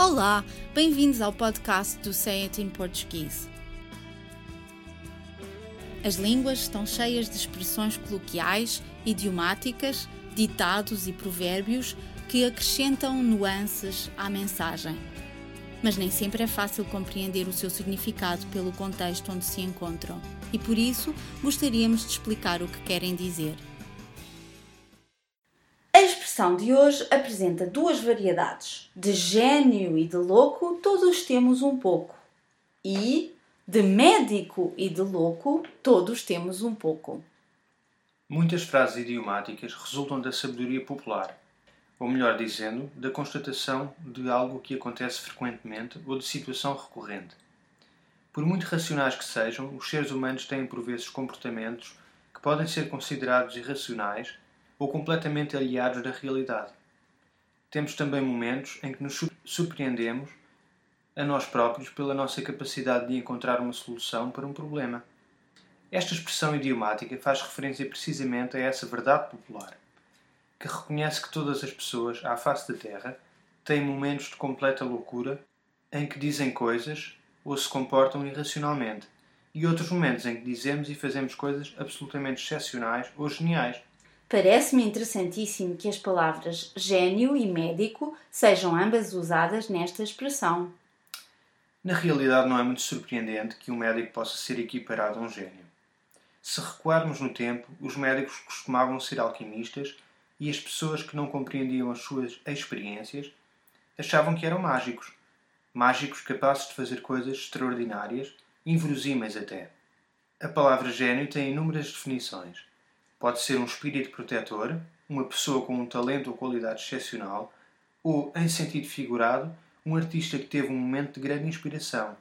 Olá, bem-vindos ao podcast do Say It in Português. As línguas estão cheias de expressões coloquiais, idiomáticas, ditados e provérbios que acrescentam nuances à mensagem. Mas nem sempre é fácil compreender o seu significado pelo contexto onde se encontram, e por isso gostaríamos de explicar o que querem dizer. A expressão de hoje apresenta duas variedades. De gênio e de louco, todos temos um pouco. E de médico e de louco, todos temos um pouco. Muitas frases idiomáticas resultam da sabedoria popular, ou melhor dizendo, da constatação de algo que acontece frequentemente ou de situação recorrente. Por muito racionais que sejam, os seres humanos têm por vezes comportamentos que podem ser considerados irracionais ou completamente aliados da realidade. Temos também momentos em que nos surpreendemos a nós próprios pela nossa capacidade de encontrar uma solução para um problema. Esta expressão idiomática faz referência precisamente a essa verdade popular, que reconhece que todas as pessoas à face da Terra têm momentos de completa loucura em que dizem coisas ou se comportam irracionalmente, e outros momentos em que dizemos e fazemos coisas absolutamente excepcionais ou geniais. Parece-me interessantíssimo que as palavras gênio e médico sejam ambas usadas nesta expressão. Na realidade, não é muito surpreendente que um médico possa ser equiparado a um gênio. Se recuarmos no tempo, os médicos costumavam ser alquimistas e as pessoas que não compreendiam as suas experiências achavam que eram mágicos. Mágicos capazes de fazer coisas extraordinárias, inverosímeis até. A palavra gênio tem inúmeras definições Pode ser um espírito protetor, uma pessoa com um talento ou qualidade excepcional, ou, em sentido figurado, um artista que teve um momento de grande inspiração.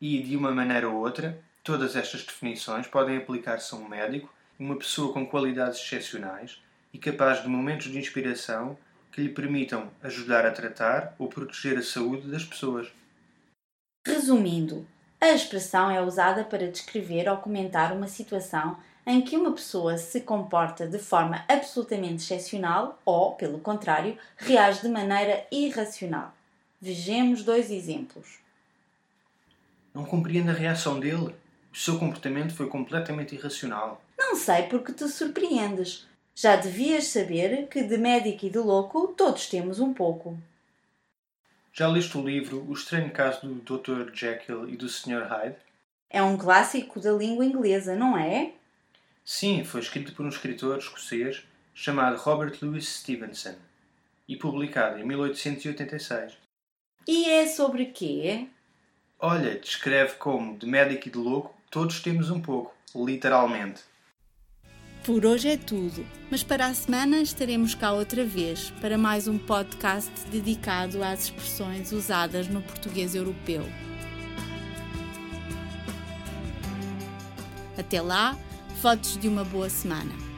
E, de uma maneira ou outra, todas estas definições podem aplicar-se a um médico, uma pessoa com qualidades excepcionais e capaz de momentos de inspiração que lhe permitam ajudar a tratar ou proteger a saúde das pessoas. Resumindo, a expressão é usada para descrever ou comentar uma situação em que uma pessoa se comporta de forma absolutamente excepcional ou, pelo contrário, reage de maneira irracional. Vejamos dois exemplos. Não compreendo a reação dele. O seu comportamento foi completamente irracional. Não sei porque te surpreendes. Já devias saber que de médico e de louco todos temos um pouco. Já leste o livro O Estranho Caso do Dr. Jekyll e do Sr. Hyde? É um clássico da língua inglesa, não é? Sim, foi escrito por um escritor escocês chamado Robert Louis Stevenson e publicado em 1886. E é sobre quê? Olha, descreve como de médico e de louco todos temos um pouco, literalmente. Por hoje é tudo, mas para a semana estaremos cá outra vez para mais um podcast dedicado às expressões usadas no português europeu. Até lá! Fotos de uma boa semana.